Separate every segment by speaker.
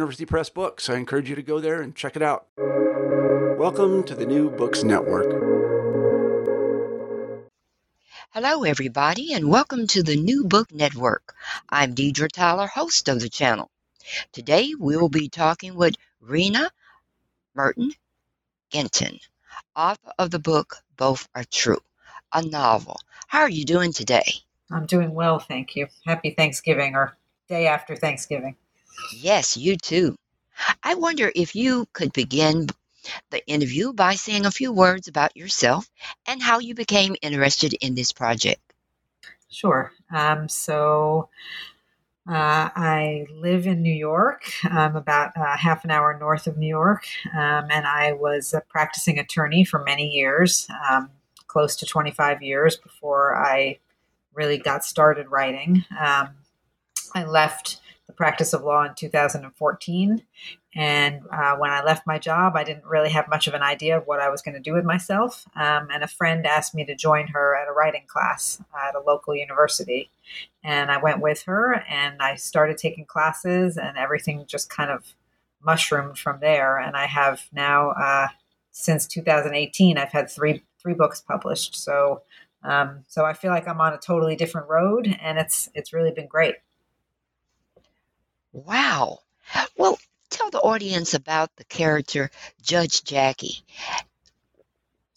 Speaker 1: Press books. I encourage you to go there and check it out. Welcome to the New Books Network.
Speaker 2: Hello, everybody, and welcome to the New Book Network. I'm Deidre Tyler, host of the channel. Today, we'll be talking with Rena Merton Ginton, author of the book Both Are True, a novel. How are you doing today?
Speaker 3: I'm doing well, thank you. Happy Thanksgiving or day after Thanksgiving.
Speaker 2: Yes, you too. I wonder if you could begin the interview by saying a few words about yourself and how you became interested in this project.
Speaker 3: Sure. Um, so uh, I live in New York. I'm about uh, half an hour north of New York, um, and I was a practicing attorney for many years, um, close to 25 years before I really got started writing. Um, I left practice of law in 2014 and uh, when I left my job, I didn't really have much of an idea of what I was going to do with myself. Um, and a friend asked me to join her at a writing class at a local university. And I went with her and I started taking classes, and everything just kind of mushroomed from there. And I have now, uh, since 2018, I've had three three books published. So, um, so I feel like I'm on a totally different road, and it's it's really been great.
Speaker 2: Wow. Well, tell the audience about the character Judge Jackie.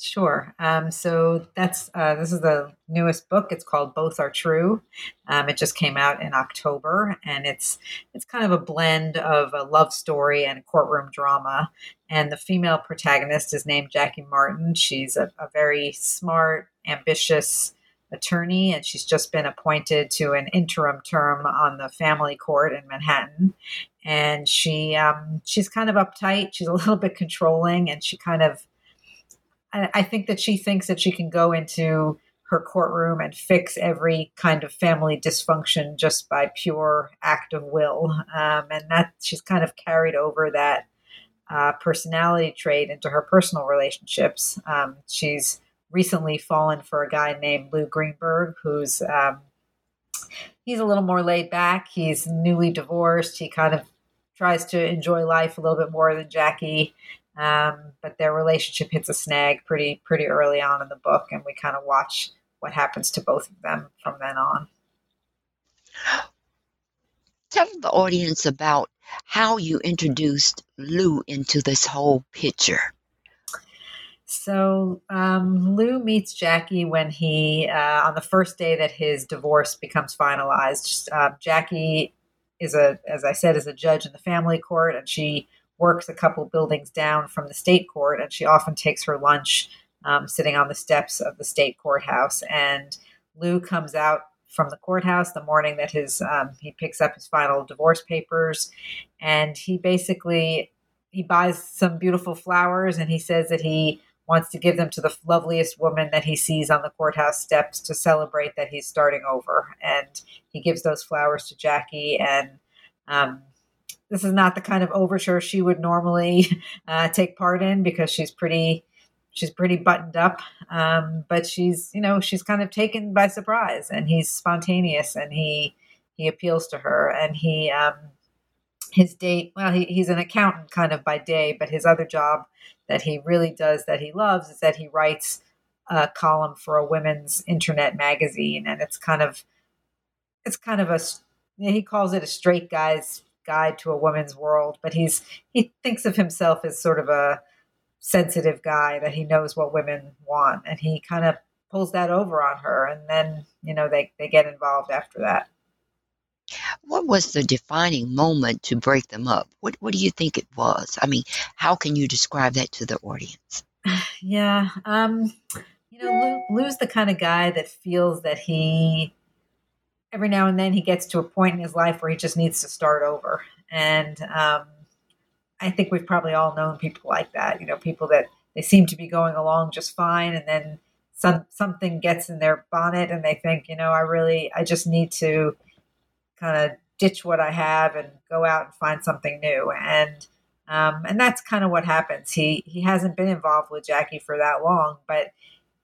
Speaker 3: Sure. Um, so that's uh, this is the newest book. It's called Both Are True. Um, it just came out in October, and it's it's kind of a blend of a love story and courtroom drama. And the female protagonist is named Jackie Martin. She's a, a very smart, ambitious attorney, and she's just been appointed to an interim term on the family court in Manhattan and she um, she's kind of uptight. She's a little bit controlling, and she kind of I, I think that she thinks that she can go into her courtroom and fix every kind of family dysfunction just by pure act of will, um, and that she's kind of carried over that uh, personality trait into her personal relationships. Um, she's recently fallen for a guy named Lou Greenberg, who's um, he's a little more laid back. He's newly divorced. He kind of tries to enjoy life a little bit more than Jackie. Um, but their relationship hits a snag pretty pretty early on in the book, and we kind of watch what happens to both of them from then on.
Speaker 2: Tell the audience about how you introduced Lou into this whole picture.
Speaker 3: So um, Lou meets Jackie when he, uh, on the first day that his divorce becomes finalized. Uh, Jackie is a, as I said, is a judge in the family court, and she works a couple buildings down from the state court, and she often takes her lunch um, sitting on the steps of the state courthouse. And Lou comes out from the courthouse the morning that his um, he picks up his final divorce papers, and he basically he buys some beautiful flowers, and he says that he wants to give them to the loveliest woman that he sees on the courthouse steps to celebrate that he's starting over. And he gives those flowers to Jackie. And um, this is not the kind of overture she would normally uh, take part in because she's pretty. She's pretty buttoned up, um, but she's you know she's kind of taken by surprise, and he's spontaneous, and he he appeals to her, and he um, his date well he, he's an accountant kind of by day, but his other job that he really does that he loves is that he writes a column for a women's internet magazine. And it's kind of it's kind of a he calls it a straight guy's guide to a woman's world but he's he thinks of himself as sort of a sensitive guy that he knows what women want. And he kind of pulls that over on her. And then you know they, they get involved after that
Speaker 2: what was the defining moment to break them up? What, what do you think it was? I mean how can you describe that to the audience?
Speaker 3: Yeah um you know Lou, lou's the kind of guy that feels that he every now and then he gets to a point in his life where he just needs to start over. And um, I think we've probably all known people like that. You know, people that they seem to be going along just fine, and then some something gets in their bonnet, and they think, you know, I really, I just need to kind of ditch what I have and go out and find something new. And um, and that's kind of what happens. He he hasn't been involved with Jackie for that long, but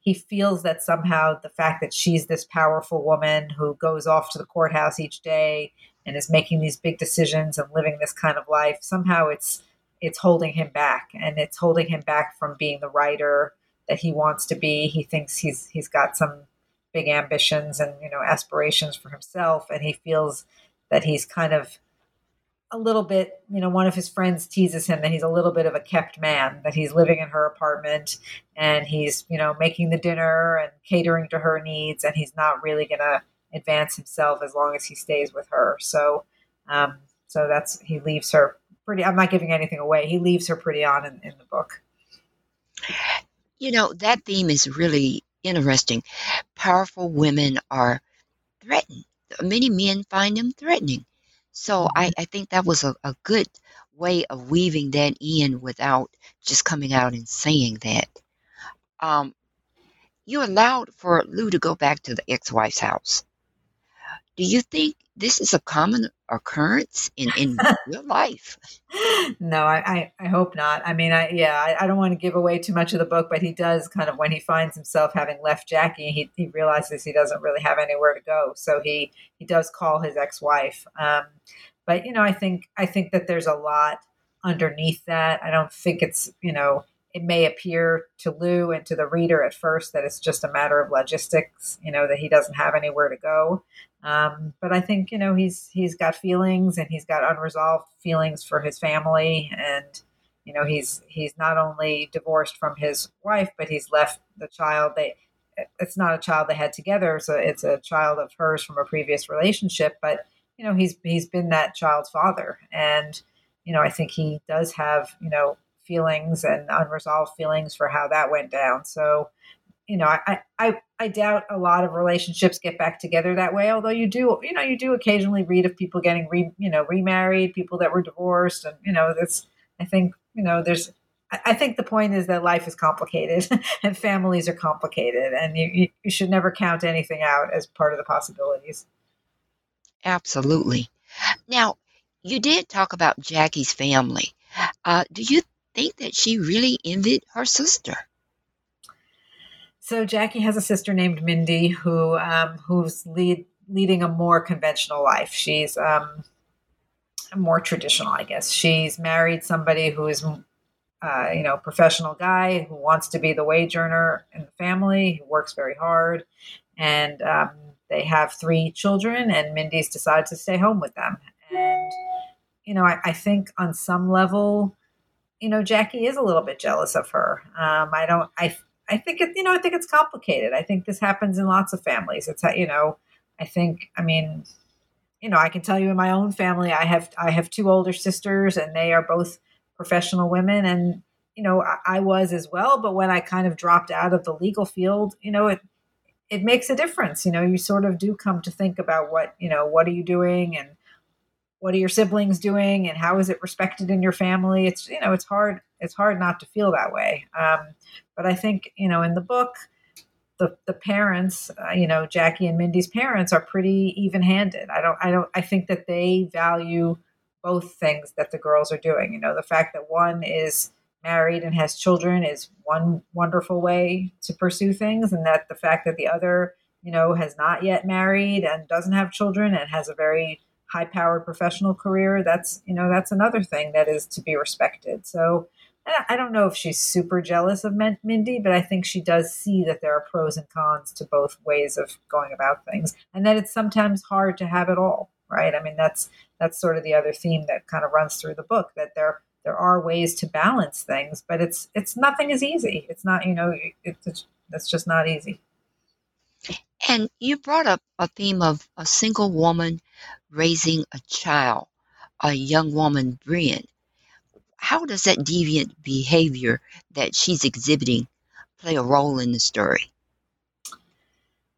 Speaker 3: he feels that somehow the fact that she's this powerful woman who goes off to the courthouse each day and is making these big decisions and living this kind of life somehow it's it's holding him back and it's holding him back from being the writer that he wants to be he thinks he's he's got some big ambitions and you know aspirations for himself and he feels that he's kind of a little bit you know one of his friends teases him that he's a little bit of a kept man that he's living in her apartment and he's you know making the dinner and catering to her needs and he's not really going to advance himself as long as he stays with her so um, so that's he leaves her pretty. I'm not giving anything away. He leaves her pretty on in, in the book.
Speaker 2: You know, that theme is really interesting. Powerful women are threatened. Many men find them threatening. So I, mm-hmm. I think that was a, a good way of weaving that in without just coming out and saying that. Um, you allowed for Lou to go back to the ex wife's house. Do you think this is a common occurrence in, in real life?
Speaker 3: No, I, I, I, hope not. I mean, I yeah, I, I, don't want to give away too much of the book, but he does kind of when he finds himself having left Jackie, he, he realizes he doesn't really have anywhere to go. So he he does call his ex wife. Um, but you know, I think I think that there's a lot underneath that. I don't think it's you know it may appear to Lou and to the reader at first that it's just a matter of logistics, you know, that he doesn't have anywhere to go. Um, but I think you know he's he's got feelings and he's got unresolved feelings for his family, and you know he's he's not only divorced from his wife, but he's left the child. They it's not a child they had together, so it's a child of hers from a previous relationship. But you know he's he's been that child's father, and you know I think he does have you know feelings and unresolved feelings for how that went down. So, you know, I, I, I doubt a lot of relationships get back together that way. Although you do, you know, you do occasionally read of people getting re, you know, remarried, people that were divorced, and you know, that's. I think you know, there's. I think the point is that life is complicated and families are complicated, and you, you should never count anything out as part of the possibilities.
Speaker 2: Absolutely. Now, you did talk about Jackie's family. Uh, do you think that she really envied her sister.
Speaker 3: So Jackie has a sister named Mindy who um, who's lead, leading a more conventional life. She's um, more traditional, I guess. She's married somebody who is, uh, you know, professional guy who wants to be the wage earner in the family, who works very hard, and um, they have three children. And Mindy's decided to stay home with them. And you know, I, I think on some level, you know, Jackie is a little bit jealous of her. Um, I don't, I, I think it, you know, I think it's complicated. I think this happens in lots of families. It's, you know, I think, I mean, you know, I can tell you in my own family, I have, I have two older sisters and they are both professional women. And, you know, I, I was as well. But when I kind of dropped out of the legal field, you know, it, it makes a difference. You know, you sort of do come to think about what, you know, what are you doing and, what are your siblings doing and how is it respected in your family? It's you know it's hard it's hard not to feel that way. Um, but i think you know in the book the the parents uh, you know jackie and mindy's parents are pretty even handed i don't i don't i think that they value both things that the girls are doing. You know the fact that one is married and has children is one wonderful way to pursue things and that the fact that the other you know has not yet married and doesn't have children and has a very high powered professional career, that's you know that's another thing that is to be respected. So I don't know if she's super jealous of Mindy, but I think she does see that there are pros and cons to both ways of going about things, and that it's sometimes hard to have it all. Right? I mean, that's that's sort of the other theme that kind of runs through the book that there there are ways to balance things, but it's it's nothing is easy. It's not you know it's it's just not easy.
Speaker 2: And you brought up a theme of a single woman raising a child, a young woman, Brienne. How does that deviant behavior that she's exhibiting play a role in the story?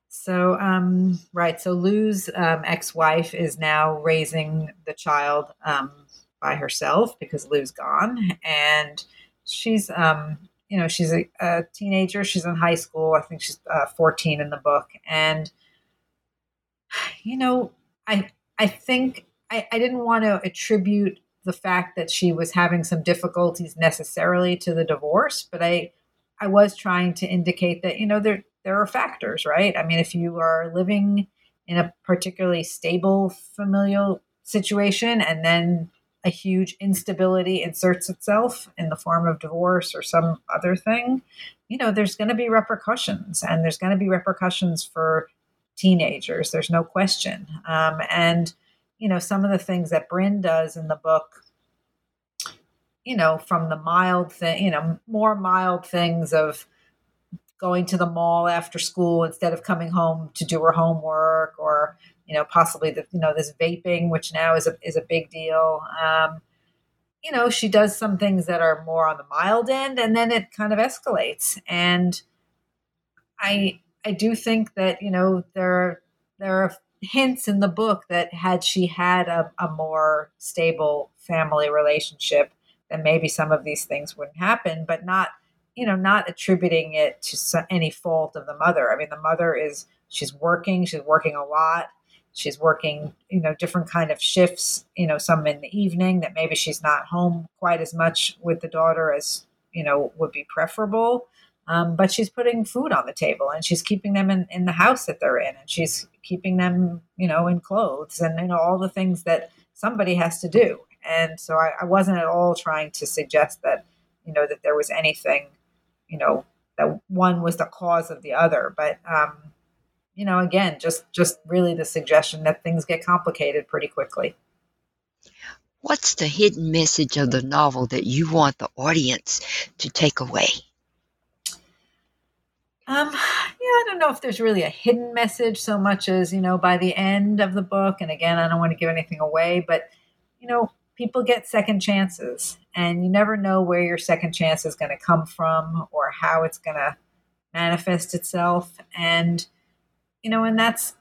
Speaker 3: So, um, right. So Lou's um, ex-wife is now raising the child um, by herself because Lou's gone, and she's, um, you know, she's a, a, teenager. She's in high school. I think she's uh, 14 in the book, and you know, I I think I, I didn't want to attribute the fact that she was having some difficulties necessarily to the divorce, but I I was trying to indicate that you know there there are factors, right? I mean, if you are living in a particularly stable familial situation and then a huge instability inserts itself in the form of divorce or some other thing, you know, there's going to be repercussions and there's going to be repercussions for teenagers. There's no question. Um, and, you know, some of the things that Bryn does in the book, you know, from the mild thing, you know, more mild things of, going to the mall after school instead of coming home to do her homework or you know possibly the you know this vaping which now is a is a big deal um, you know she does some things that are more on the mild end and then it kind of escalates and i i do think that you know there there are hints in the book that had she had a, a more stable family relationship then maybe some of these things wouldn't happen but not you know, not attributing it to any fault of the mother. I mean, the mother is she's working, she's working a lot. She's working, you know, different kind of shifts, you know, some in the evening that maybe she's not home quite as much with the daughter as, you know, would be preferable. Um, but she's putting food on the table and she's keeping them in, in the house that they're in and she's keeping them, you know, in clothes and, you know, all the things that somebody has to do. And so I, I wasn't at all trying to suggest that, you know, that there was anything you know that one was the cause of the other but um you know again just just really the suggestion that things get complicated pretty quickly.
Speaker 2: What's the hidden message of the novel that you want the audience to take away?
Speaker 3: Um, yeah, I don't know if there's really a hidden message so much as, you know, by the end of the book, and again, I don't want to give anything away, but, you know, people get second chances and you never know where your second chance is going to come from or how it's going to manifest itself and you know and that's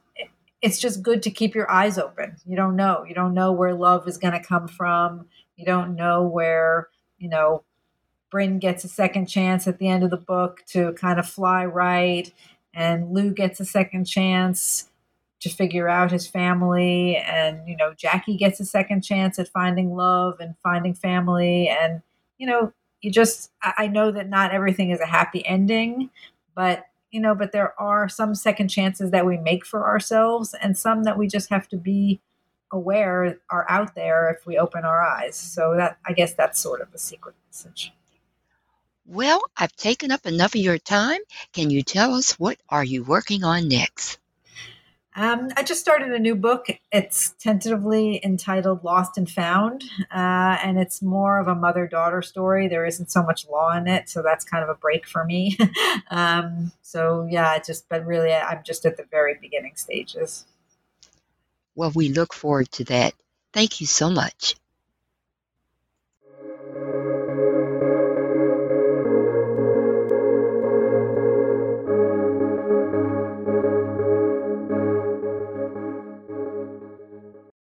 Speaker 3: it's just good to keep your eyes open. You don't know. You don't know where love is going to come from. You don't know where you know Bryn gets a second chance at the end of the book to kind of fly right and Lou gets a second chance to figure out his family and you know jackie gets a second chance at finding love and finding family and you know you just i know that not everything is a happy ending but you know but there are some second chances that we make for ourselves and some that we just have to be aware are out there if we open our eyes. So that i guess that's sort of a secret message.
Speaker 2: Well i've taken up enough of your time. Can you tell us what are you working on next
Speaker 3: um, I just started a new book. It's tentatively entitled Lost and Found, uh, and it's more of a mother daughter story. There isn't so much law in it, so that's kind of a break for me. um, so, yeah, just, but really, I'm just at the very beginning stages.
Speaker 2: Well, we look forward to that. Thank you so much.